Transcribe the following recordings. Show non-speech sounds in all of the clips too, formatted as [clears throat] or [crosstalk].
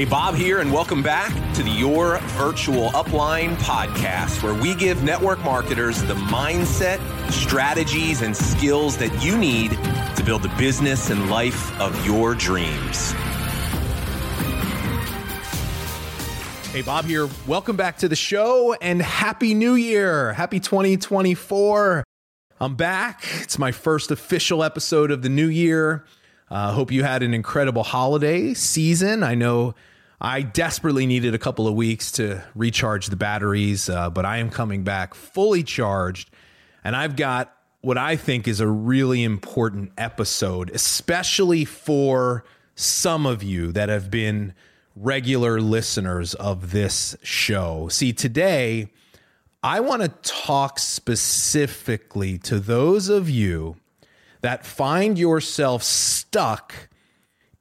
Hey, Bob here, and welcome back to the Your Virtual Upline podcast, where we give network marketers the mindset, strategies, and skills that you need to build the business and life of your dreams. Hey, Bob here. Welcome back to the show and Happy New Year. Happy 2024. I'm back. It's my first official episode of the new year. I uh, hope you had an incredible holiday season. I know I desperately needed a couple of weeks to recharge the batteries, uh, but I am coming back fully charged. And I've got what I think is a really important episode, especially for some of you that have been regular listeners of this show. See, today, I want to talk specifically to those of you that find yourself stuck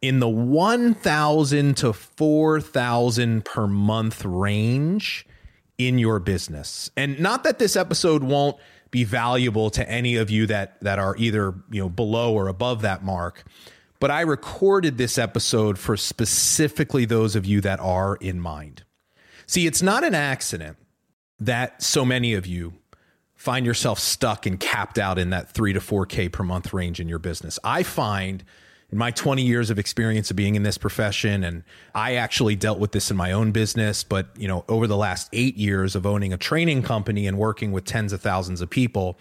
in the 1000 to 4000 per month range in your business. And not that this episode won't be valuable to any of you that that are either, you know, below or above that mark, but I recorded this episode for specifically those of you that are in mind. See, it's not an accident that so many of you find yourself stuck and capped out in that three to 4K per month range in your business. I find in my 20 years of experience of being in this profession, and I actually dealt with this in my own business, but you know, over the last eight years of owning a training company and working with tens of thousands of people,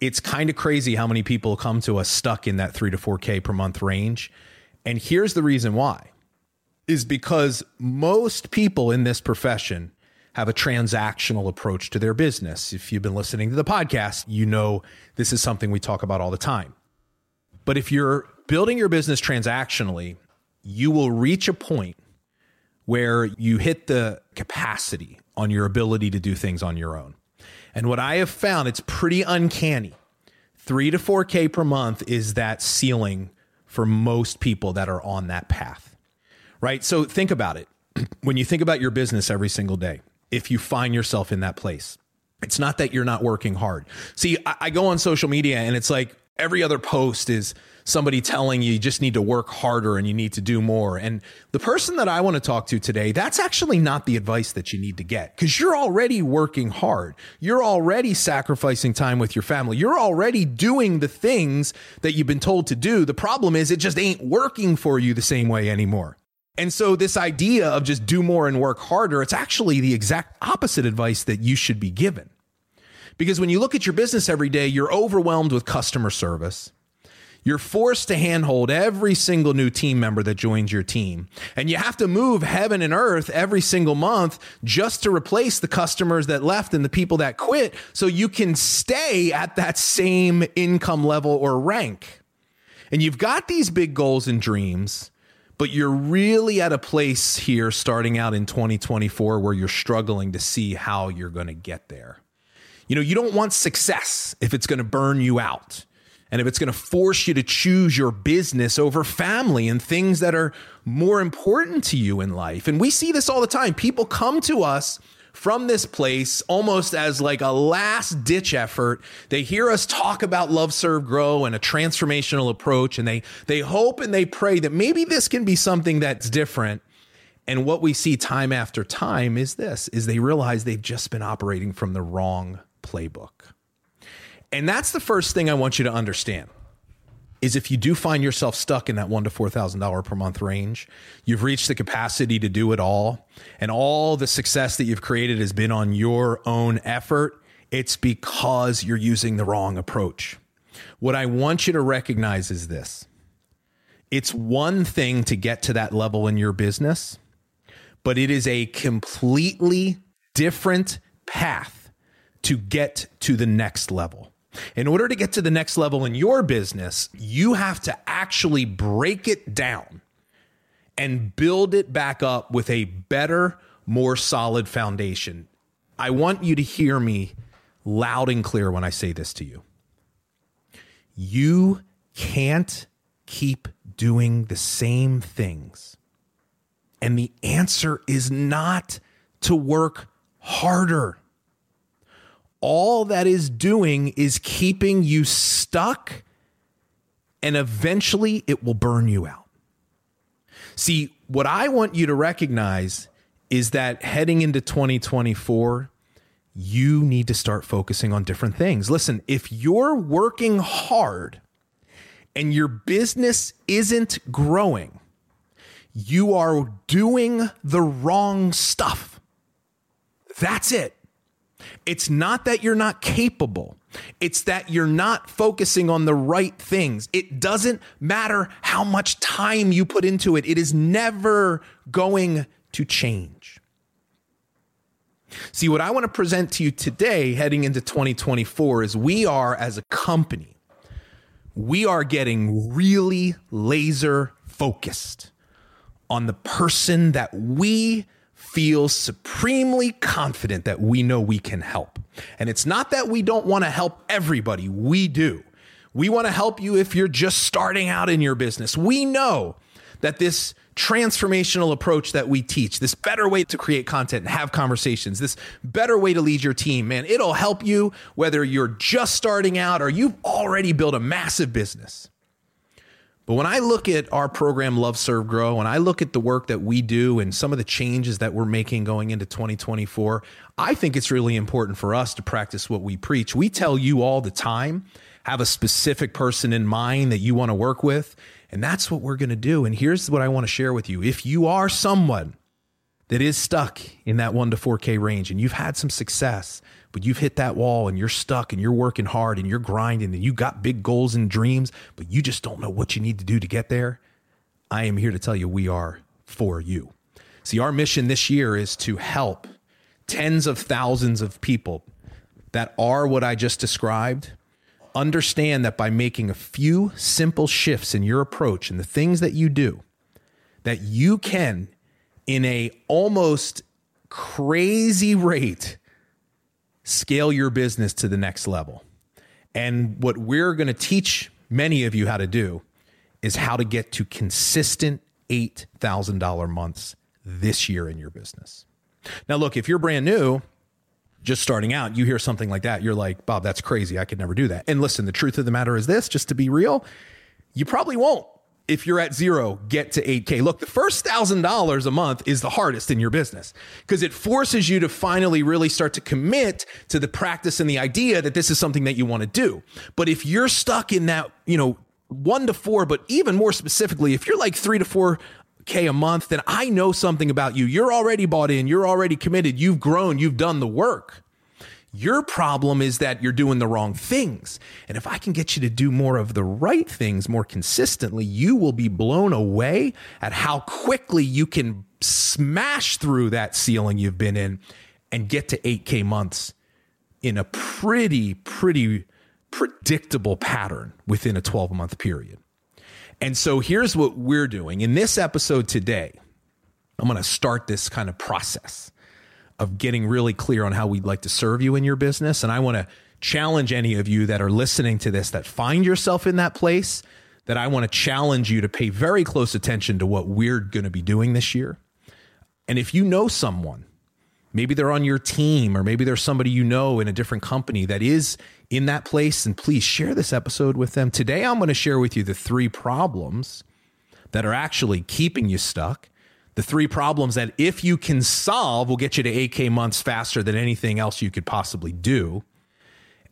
it's kind of crazy how many people come to us stuck in that three to 4K per month range. And here's the reason why is because most people in this profession have a transactional approach to their business. If you've been listening to the podcast, you know this is something we talk about all the time. But if you're building your business transactionally, you will reach a point where you hit the capacity on your ability to do things on your own. And what I have found, it's pretty uncanny. Three to 4K per month is that ceiling for most people that are on that path, right? So think about it. [clears throat] When you think about your business every single day, if you find yourself in that place. It's not that you're not working hard. See, I, I, go on social media and it's like every other post is somebody telling you you just need to work harder and you need to do more. And the person that I want to talk to today, that's actually not the advice that you need to get because you're already working hard. You're already sacrificing time with your family. You're already doing the things that you've been told to do. The problem is it just ain't working for you the same way anymore. And so, this idea of just do more and work harder, it's actually the exact opposite advice that you should be given. Because when you look at your business every day, you're overwhelmed with customer service. You're forced to handhold every single new team member that joins your team. And you have to move heaven and earth every single month just to replace the customers that left and the people that quit so you can stay at that same income level or rank. And you've got these big goals and dreams but you're really at a place here starting out in 2024 where you're struggling to see how you're going to get there. You know, you don't want success if it's going to burn you out and if it's going to force you to choose your business over family and things that are more important to you in life. And we see this all the time. People come to us from this place almost as like a last ditch effort. They hear us talk about love, serve, grow and a transformational approach. And they, they hope and they pray that maybe this can be something that's different. And what we see time after time is this, is they realize they've just been operating from the wrong playbook. And that's the first thing I want you to understand is if you do find yourself stuck in that one to four thousand dollar per month range, you've reached the capacity to do it all, and all the success that you've created has been on your own effort. It's because you're using the wrong approach. What I want you to recognize is this it's one thing to get to that level in your business, but it is a completely different path to get to the next level. In order to get to the next level in your business, you have to actually break it down and build it back up with a better, more solid foundation. I want you to hear me loud and clear when I say this to you. You can't keep doing the same things. And the answer is not to work harder all that is doing is keeping you stuck and eventually it will burn you out. See, what I want you to recognize is that heading into 2024, you need to start focusing on different things. Listen, if you're working hard and your business isn't growing, you are doing the wrong stuff. That's it. It's not that you're not capable. It's that you're not focusing on the right things. It doesn't matter how much time you put into it, it is never going to change. See, what I want to present to you today, heading into 2024, is we are, as a company, we are getting really laser focused on the person that we feel supremely confident that we know we can help. And it's not that we don't want to help everybody, we do. We want to help you if you're just starting out in your business. We know that this transformational approach that we teach, this better way to create content and have conversations, this better way to lead your team, man, it'll help you whether you're just starting out or you've already built a massive business. But when I look at our program, Love, Serve, Grow, and I look at the work that we do and some of the changes that we're making going into 2024, I think it's really important for us to practice what we preach. We tell you all the time, have a specific person in mind that you want to work with. And that's what we're going to do. And here's what I want to share with you. If you are someone that is stuck in that 1 to 4K range and you've had some success, but you've hit that wall and you're stuck and you're working hard and you're grinding and you got big goals and dreams, but you just don't know what you need to do to get there, I am here to tell you we are for you. See, our mission this year is to help tens of thousands of people that are what I just described understand that by making a few simple shifts in your approach and the things that you do that you can in a almost crazy rate scale your business to the next level. And what we're going to teach many of you how to do is how to get to consistent $8,000 months this year in your business. Now, look, if you're brand new, just starting out, you hear something like that, you're like, Bob, that's crazy. I could never do that. And listen, the truth of the matter is this just to be real, you probably won't if you're at zero, get to 8K. Look, the first thousand dollars a month is the hardest in your business because it forces you to finally really start to commit to the practice and the idea that this is something that you want to do. But if you're stuck in that, you know, one to four, but even more specifically, if you're like three to four K a month, then I know something about you. You're already bought in, you're already committed, you've grown, you've done the work. Your problem is that you're doing the wrong things. And if I can get you to do more of the right things more consistently, you will be blown away at how quickly you can smash through that ceiling you've been in and get to 8K months in a pretty, pretty predictable pattern within a 12 month period. And so here's what we're doing. In this episode today, I'm going to start this kind of process of getting really clear on how we'd like to serve you in your business. And I want to challenge any of you that are listening to this that find yourself in that place that I want to challenge you to pay very close attention to what we're going to be doing this year. And if you know someone, maybe they're on your team or maybe there's somebody you know in a different company that is in that place, and please share this episode with them. Today, I'm going to share with you the three problems that are actually keeping you stuck the three problems that if you can solve will get you to 8K months faster than anything else you could possibly do.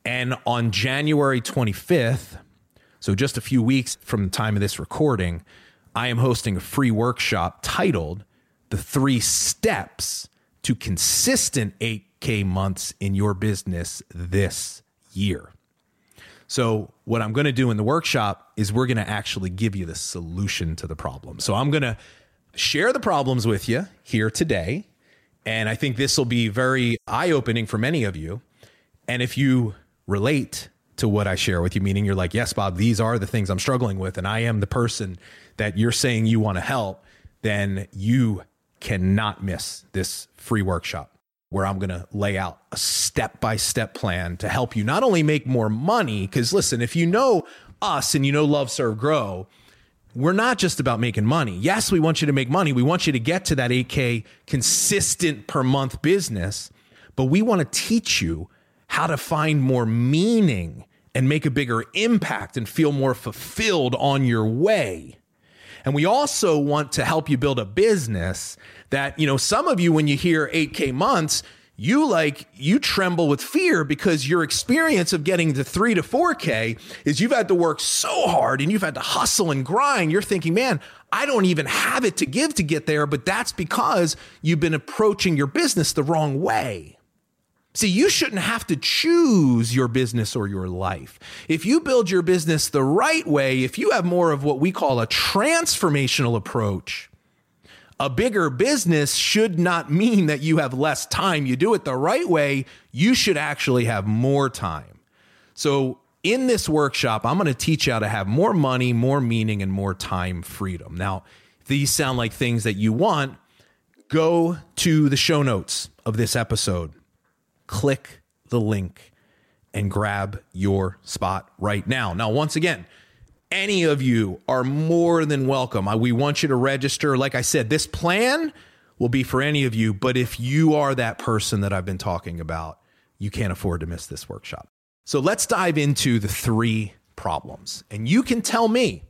And on January 25th, so just a few weeks from the time of this recording, I am hosting a free workshop titled The Three Steps to Consistent 8K Months in Your Business This Year. So, what I'm going to do in the workshop is we're going to actually give you the solution to the problem. So, I'm going to share the problems with you here today. And I think this will be very eye opening for many of you. And if you relate to what I share with you, meaning you're like, yes, Bob, these are the things I'm struggling with, and I am the person that you're saying you want to help, then you cannot miss this free workshop where I'm going to lay out a step by step plan to help you not only make more money, because listen, if you know us and you know Love, Serve, Grow, we're not just about making money. Yes, we want you to make money. We want you to get to that 8K consistent per month business, but we want to teach you how to find more meaning and make a bigger impact and feel more fulfilled on your way. And we also want to help you build a business that, you know, some of you, when you hear 8K months, you like you tremble with fear because your experience of getting to 3 to 4k is you've had to work so hard and you've had to hustle and grind you're thinking man I don't even have it to give to get there but that's because you've been approaching your business the wrong way See, you shouldn't have to choose your business or your life. If you build your business the right way, if you have more of what we call a transformational approach, a bigger business should not mean that you have less time. You do it the right way, you should actually have more time. So, in this workshop, I'm going to teach you how to have more money, more meaning, and more time freedom. Now, if these sound like things that you want, go to the show notes of this episode, click the link, and grab your spot right now. Now, once again, any of you are more than welcome. We want you to register. Like I said, this plan will be for any of you, but if you are that person that I've been talking about, you can't afford to miss this workshop. So let's dive into the three problems. And you can tell me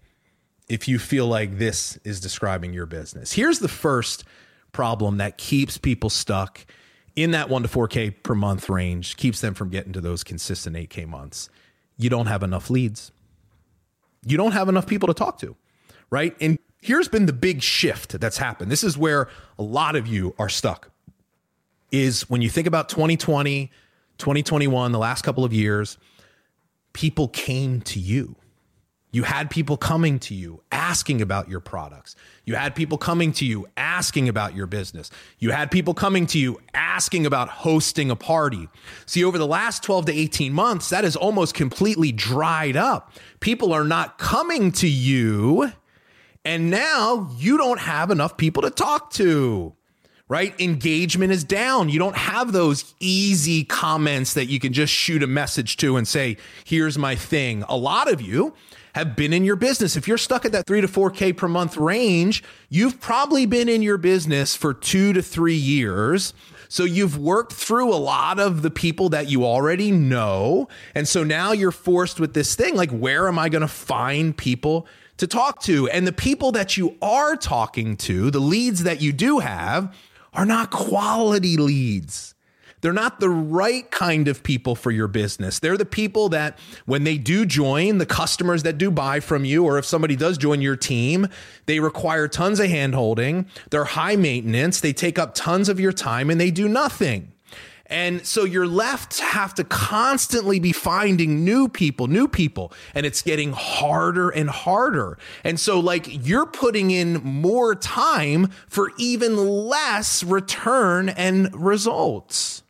if you feel like this is describing your business. Here's the first problem that keeps people stuck in that 1 to 4K per month range, keeps them from getting to those consistent 8K months. You don't have enough leads you don't have enough people to talk to, right? And here's been the big shift that's happened. This is where a lot of you are stuck. Is when you think about 2020, 2021, the last couple of years, people came to you. You had people coming to you asking about your products. You had people coming to you asking about your business. You had people coming to you asking about hosting a party. See, over the last 12 to 18 months, that has almost completely dried up. People are not coming to you. And now you don't have enough people to talk to right? Engagement is down. You don't have those easy comments that you can just shoot a message to and say, here's my thing. A lot of you have been in your business. If you're stuck at that three to 4K per month range, you've probably been in your business for two to three years. So you've worked through a lot of the people that you already know. And so now you're forced with this thing like, where am I going to find people to talk to? And the people that you are talking to, the leads that you do have, are not quality leads. They're not the right kind of people for your business. They're the people that, when they do join, the customers that do buy from you, or if somebody does join your team, they require tons of handholding. They're high maintenance. They take up tons of your time and they do nothing. And so you're left have to constantly be finding new people, new people, and it's getting harder and harder. And so, like, you're putting in more time for even less return and results.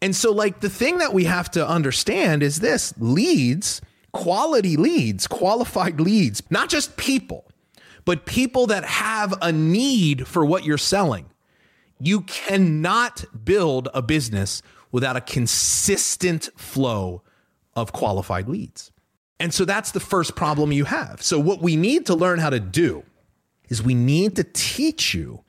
And so, like, the thing that we have to understand is this leads, quality leads, qualified leads, not just people, but people that have a need for what you're selling. You cannot build a business without a consistent flow of qualified leads. And so that's the first problem you have. So, what we need to learn how to do is we need to teach you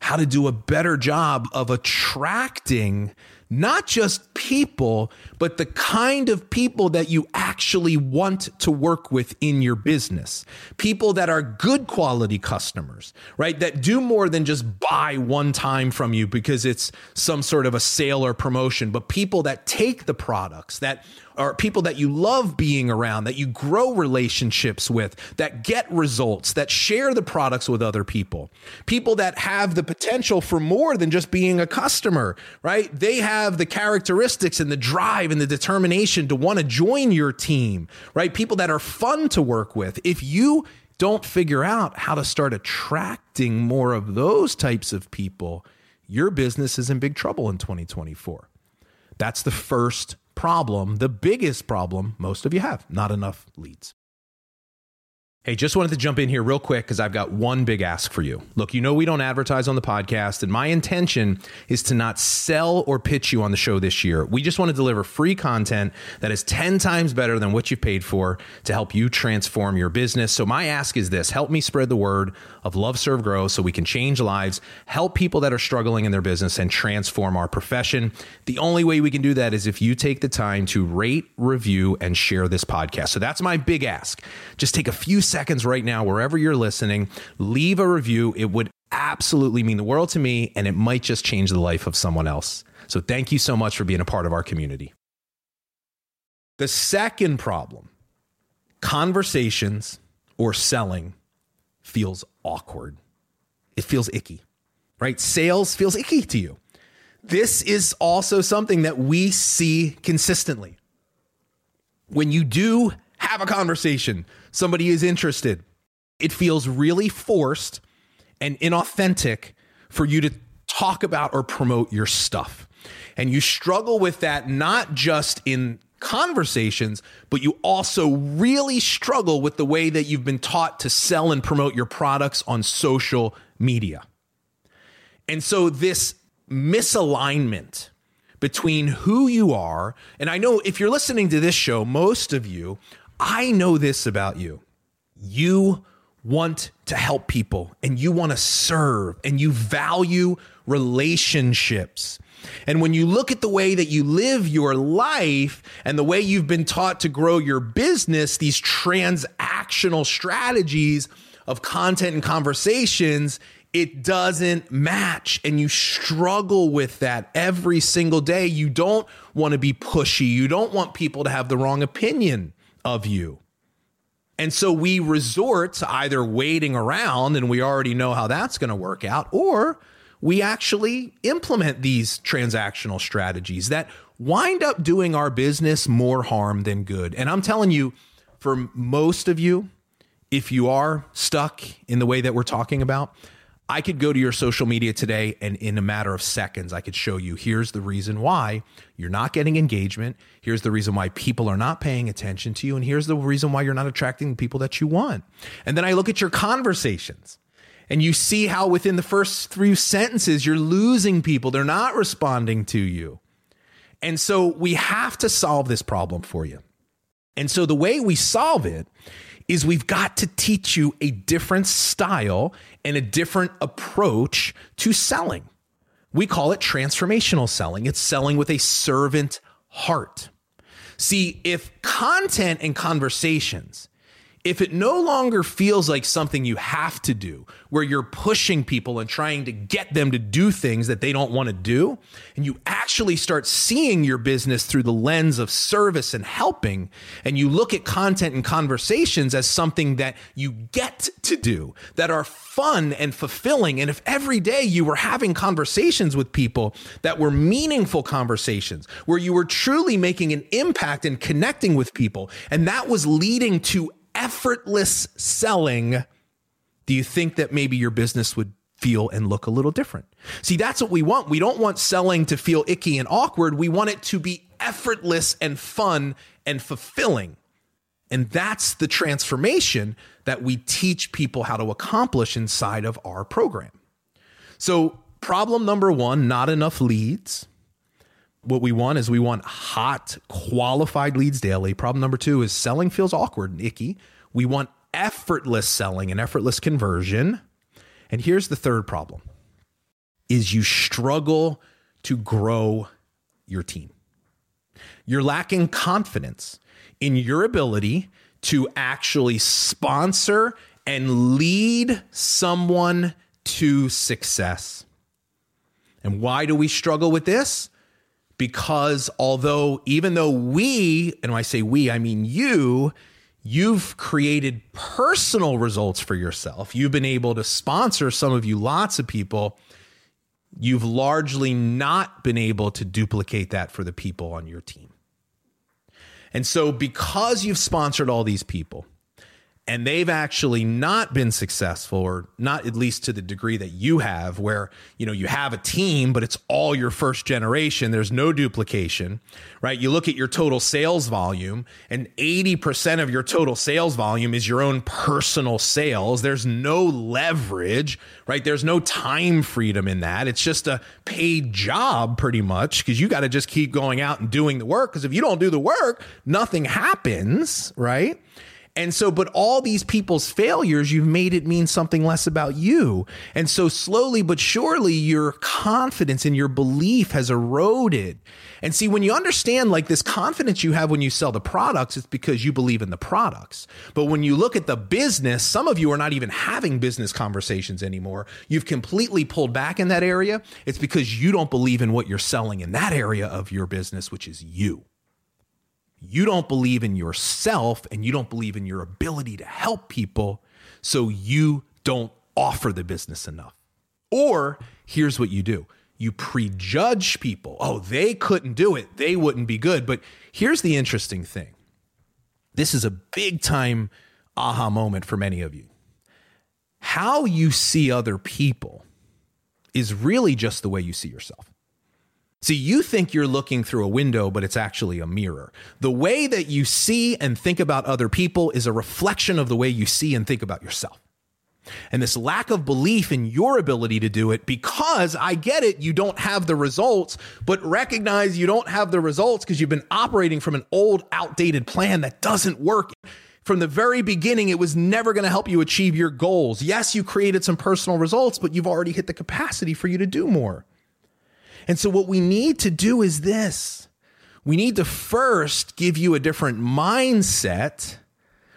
how to do a better job of attracting not just people, but the kind of people that you actually want to work with in your business. People that are good quality customers, right? That do more than just buy one time from you because it's some sort of a sale or promotion, but people that take the products, that are people that you love being around, that you grow relationships with, that get results, that share the products with other people. People that have the potential for more than just being a customer, right? They have the characteristics and the drive and the determination to want to join your team, right? People that are fun to work with. If you don't figure out how to start attracting more of those types of people, your business is in big trouble in 2024. That's the first problem, the biggest problem most of you have not enough leads. Hey, just wanted to jump in here real quick because I've got one big ask for you. Look, you know we don't advertise on the podcast, and my intention is to not sell or pitch you on the show this year. We just want to deliver free content that is 10 times better than what you've paid for to help you transform your business. So, my ask is this help me spread the word of Love, Serve, Grow so we can change lives, help people that are struggling in their business, and transform our profession. The only way we can do that is if you take the time to rate, review, and share this podcast. So, that's my big ask. Just take a few seconds right now, wherever you're listening, leave a review. It would absolutely mean the world to me, and it might just change the life of someone else. So thank you so much for being a part of our community. The second problem conversations or selling feels awkward. It feels icky, right? Sales feels icky to you. This is also something that we see consistently. When you do have a conversation, somebody is interested, it feels really forced and inauthentic for you to talk about or promote your stuff. And you struggle with that not just in conversations, but you also really struggle with the way that you've been taught to sell and promote your products on social media. And so, this misalignment between who you are, and I know if you're listening to this show, most of you, I know this about you. You want to help people and you want to serve and you value relationships. And when you look at the way that you live your life and the way you've been taught to grow your business, these transactional strategies of content and conversations, it doesn't match. And you struggle with that every single day. You don't want to be pushy, you don't want people to have the wrong opinion of you. And so we resort to either waiting around and we already know how that's going to work out, or we actually implement these transactional strategies that wind up doing our business more harm than good. And I'm telling you, for most of you, if you are stuck in the way that we're talking about, I could go to your social media today and in a matter of seconds, I could show you here's the reason why you're not getting engagement. Here's the reason why people are not paying attention to you. And here's the reason why you're not attracting the people that you want. And then I look at your conversations and you see how within the first three sentences, you're losing people. They're not responding to you. And so we have to solve this problem for you. And so the way we solve it is we've got to teach you a different style and a different approach to selling. We call it transformational selling. It's selling with a servant heart. See, if content and conversations if it no longer feels like something you have to do, where you're pushing people and trying to get them to do things that they don't want to do, and you actually start seeing your business through the lens of service and helping, and you look at content and conversations as something that you get to do, that are fun and fulfilling. And if every day you were having conversations with people that were meaningful conversations, where you were truly making an impact and connecting with people, and that was leading to effortless selling, do you think that maybe your business would feel and look a little different? See, that's what we want. We don't want selling to feel icky and awkward. We want it to be effortless and fun and fulfilling. And that's the transformation that we teach people how to accomplish inside of our program. So, problem number one not enough leads what we want is we want hot, qualified leads daily. Problem number two is selling feels awkward and icky. We want effortless selling and effortless conversion. And here's the third problem is you struggle to grow your team. You're lacking confidence in your ability to actually sponsor and lead someone to success. And why do we struggle with this? Because although even though we and when I say we I mean you you've created personal results for yourself. You've been able to sponsor some of you lots of people. You've largely not been able to duplicate that for the people on your team. And so because you've sponsored all these people and they've actually not been successful or not at least to the degree that you have where you know you have a team but it's all your first generation. There's no duplication right? You look at your total sales volume and 80% of your total sales volume is your own personal sales. There's no leverage right? There's no time freedom in that. It's just a paid job pretty much because you got to just keep going out and doing the work because if you don't do the work nothing happens right And so, but all these people's failures, you've made it mean something less about you. And so, slowly but surely, your confidence and your belief has eroded. And see, when you understand like this confidence you have when you sell the products, it's because you believe in the products. But when you look at the business, some of you are not even having business conversations anymore. You've completely pulled back in that area. It's because you don't believe in what you're selling in that area of your business, which is you. You don't believe in yourself and you don't believe in your ability to help people. So you don't offer the business enough. Or here's what you do you prejudge people. Oh, they couldn't do it. They wouldn't be good. But here's the interesting thing this is a big time aha moment for many of you. How you see other people is really just the way you see yourself. See, you think you're looking through a window, but it's actually a mirror. The way that you see and think about other people is a reflection of the way you see and think about yourself. And this lack of belief in your ability to do it, because I get it, you don't have the results, but recognize you don't have the results because you've been operating from an old, outdated plan that doesn't work. From the very beginning, it was never going to help you achieve your goals. Yes, you created some personal results, but you've already hit the capacity for you to do more. And so, what we need to do is this we need to first give you a different mindset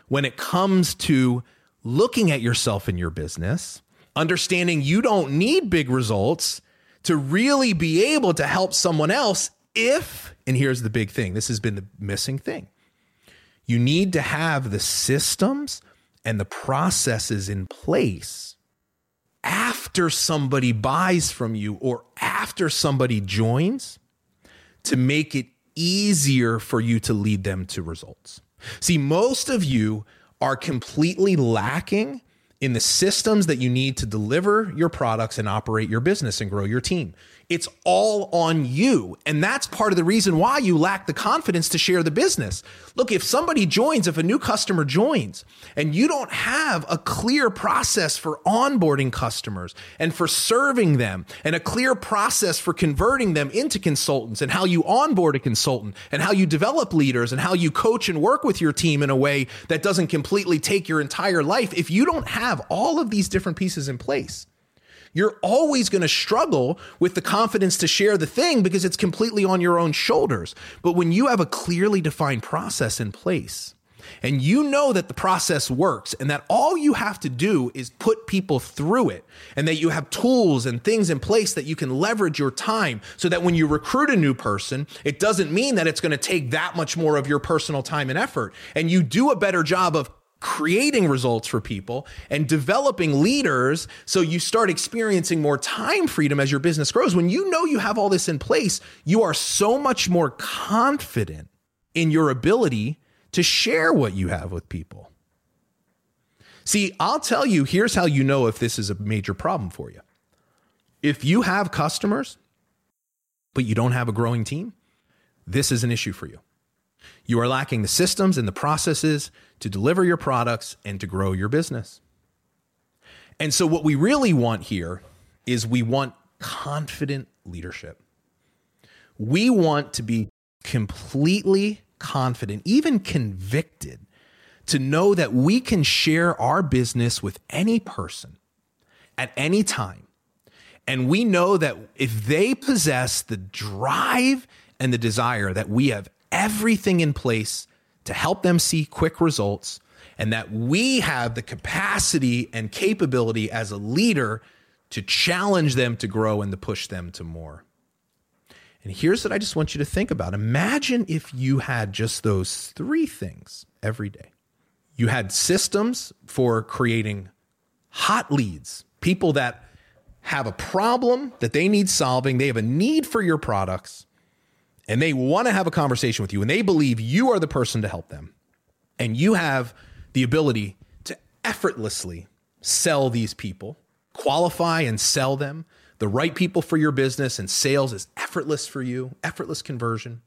when it comes to looking at yourself in your business, understanding you don't need big results to really be able to help someone else if, and here's the big thing this has been the missing thing. You need to have the systems and the processes in place after somebody buys from you or after somebody joins to make it easier for you to lead them to results. See, most of you are completely lacking in the systems that you need to deliver your products and operate your business and grow your team. It's all on you. And that's part of the reason why you lack the confidence to share the business. Look, if somebody joins, if a new customer joins, and you don't have a clear process for onboarding customers and for serving them, and a clear process for converting them into consultants, and how you onboard a consultant, and how you develop leaders, and how you coach and work with your team in a way that doesn't completely take your entire life, if you don't have all of these different pieces in place, you're always going to struggle with the confidence to share the thing because it's completely on your own shoulders. But when you have a clearly defined process in place, and you know that the process works and that all you have to do is put people through it and that you have tools and things in place that you can leverage your time so that when you recruit a new person, it doesn't mean that it's going to take that much more of your personal time and effort. And you do a better job of creating results for people and developing leaders so you start experiencing more time freedom as your business grows. When you know you have all this in place, you are so much more confident in your ability to share what you have with people. See, I'll tell you, here's how you know if this is a major problem for you. If you have customers, but you don't have a growing team, this is an issue for you. You are lacking the systems and the processes to deliver your products and to grow your business. And so, what we really want here is we want confident leadership. We want to be completely confident, even convicted, to know that we can share our business with any person at any time. And we know that if they possess the drive and the desire that we have everything in place to help them see quick results and that we have the capacity and capability as a leader to challenge them to grow and to push them to more. And here's what I just want you to think about. Imagine if you had just those three things every day. You had systems for creating hot leads, people that have a problem that they need solving, they have a need for your products, and they want to have a conversation with you and they believe you are the person to help them. And you have the ability to effortlessly sell these people, qualify and sell them, the right people for your business, and sales is effortless for you, effortless conversion.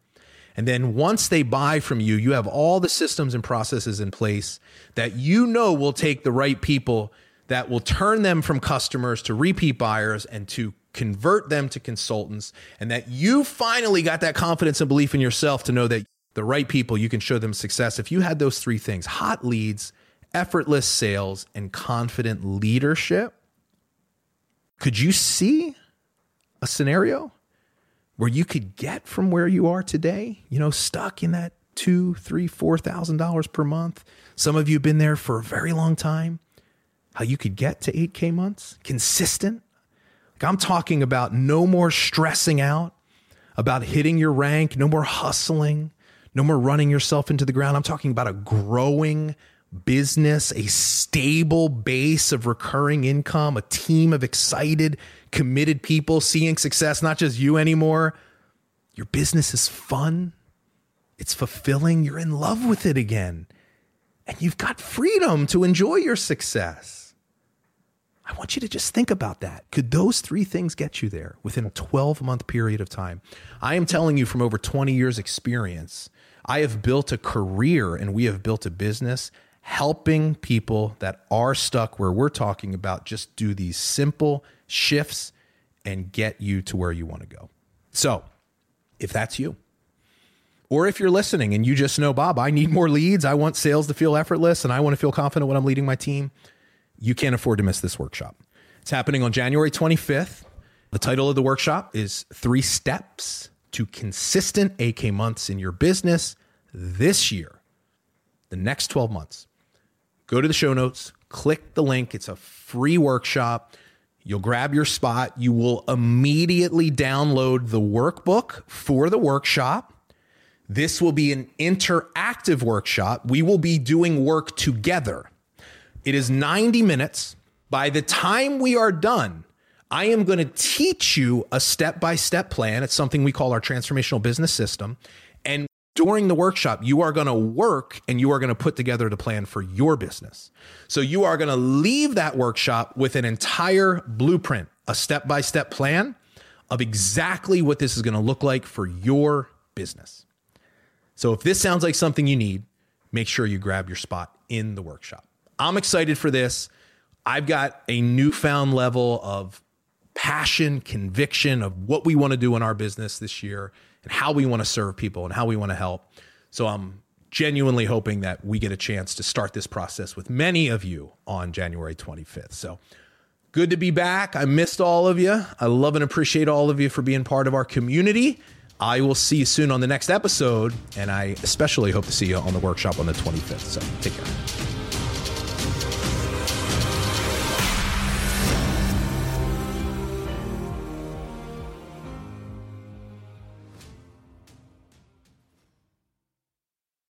And then once they buy from you, you have all the systems and processes in place that you know will take the right people that will turn them from customers to repeat buyers and to convert them to consultants, and that you finally got that confidence and belief in yourself to know that the right people, you can show them success. If you had those three things hot leads, effortless sales, and confident leadership could you see a scenario where you could get from where you are today, you know, stuck in that two, three, four thousand dollars per month? Some of you have been there for a very long time. How you could get to 8K months consistent. Like I'm talking about no more stressing out about hitting your rank, no more hustling, no more running yourself into the ground. I'm talking about a growing business, a stable base of recurring income, a team of excited, committed people seeing success, not just you anymore. Your business is fun, it's fulfilling, you're in love with it again, and you've got freedom to enjoy your success. I want you to just think about that. Could those three things get you there within a 12 month period of time? I am telling you from over 20 years' experience, I have built a career and we have built a business helping people that are stuck where we're talking about just do these simple shifts and get you to where you want to go. So, if that's you, or if you're listening and you just know, Bob, I need more leads, I want sales to feel effortless, and I want to feel confident when I'm leading my team, you can't afford to miss this workshop. It's happening on January 25th. The title of the workshop is Three Steps to Consistent 8K Months in Your Business this year, the next 12 months go to the show notes, click the link. It's a free workshop. You'll grab your spot. You will immediately download the workbook for the workshop. This will be an interactive workshop. We will be doing work together. It is 90 minutes. By the time we are done, I am going to teach you a step by step plan. It's something we call our transformational business system. And during the workshop, you are going to work and you are going to put together the plan for your business. So you are going to leave that workshop with an entire blueprint, a step by step plan of exactly what this is going to look like for your business. So if this sounds like something you need, make sure you grab your spot in the workshop. I'm excited for this. I've got a newfound level of passion, conviction of what we want to do in our business this year and how we want to serve people and how we want to help. So I'm genuinely hoping that we get a chance to start this process with many of you on January 25th. So good to be back. I missed all of you. I love and appreciate all of you for being part of our community. I will see you soon on the next episode, and I especially hope to see you on the workshop on the 25th. So take care.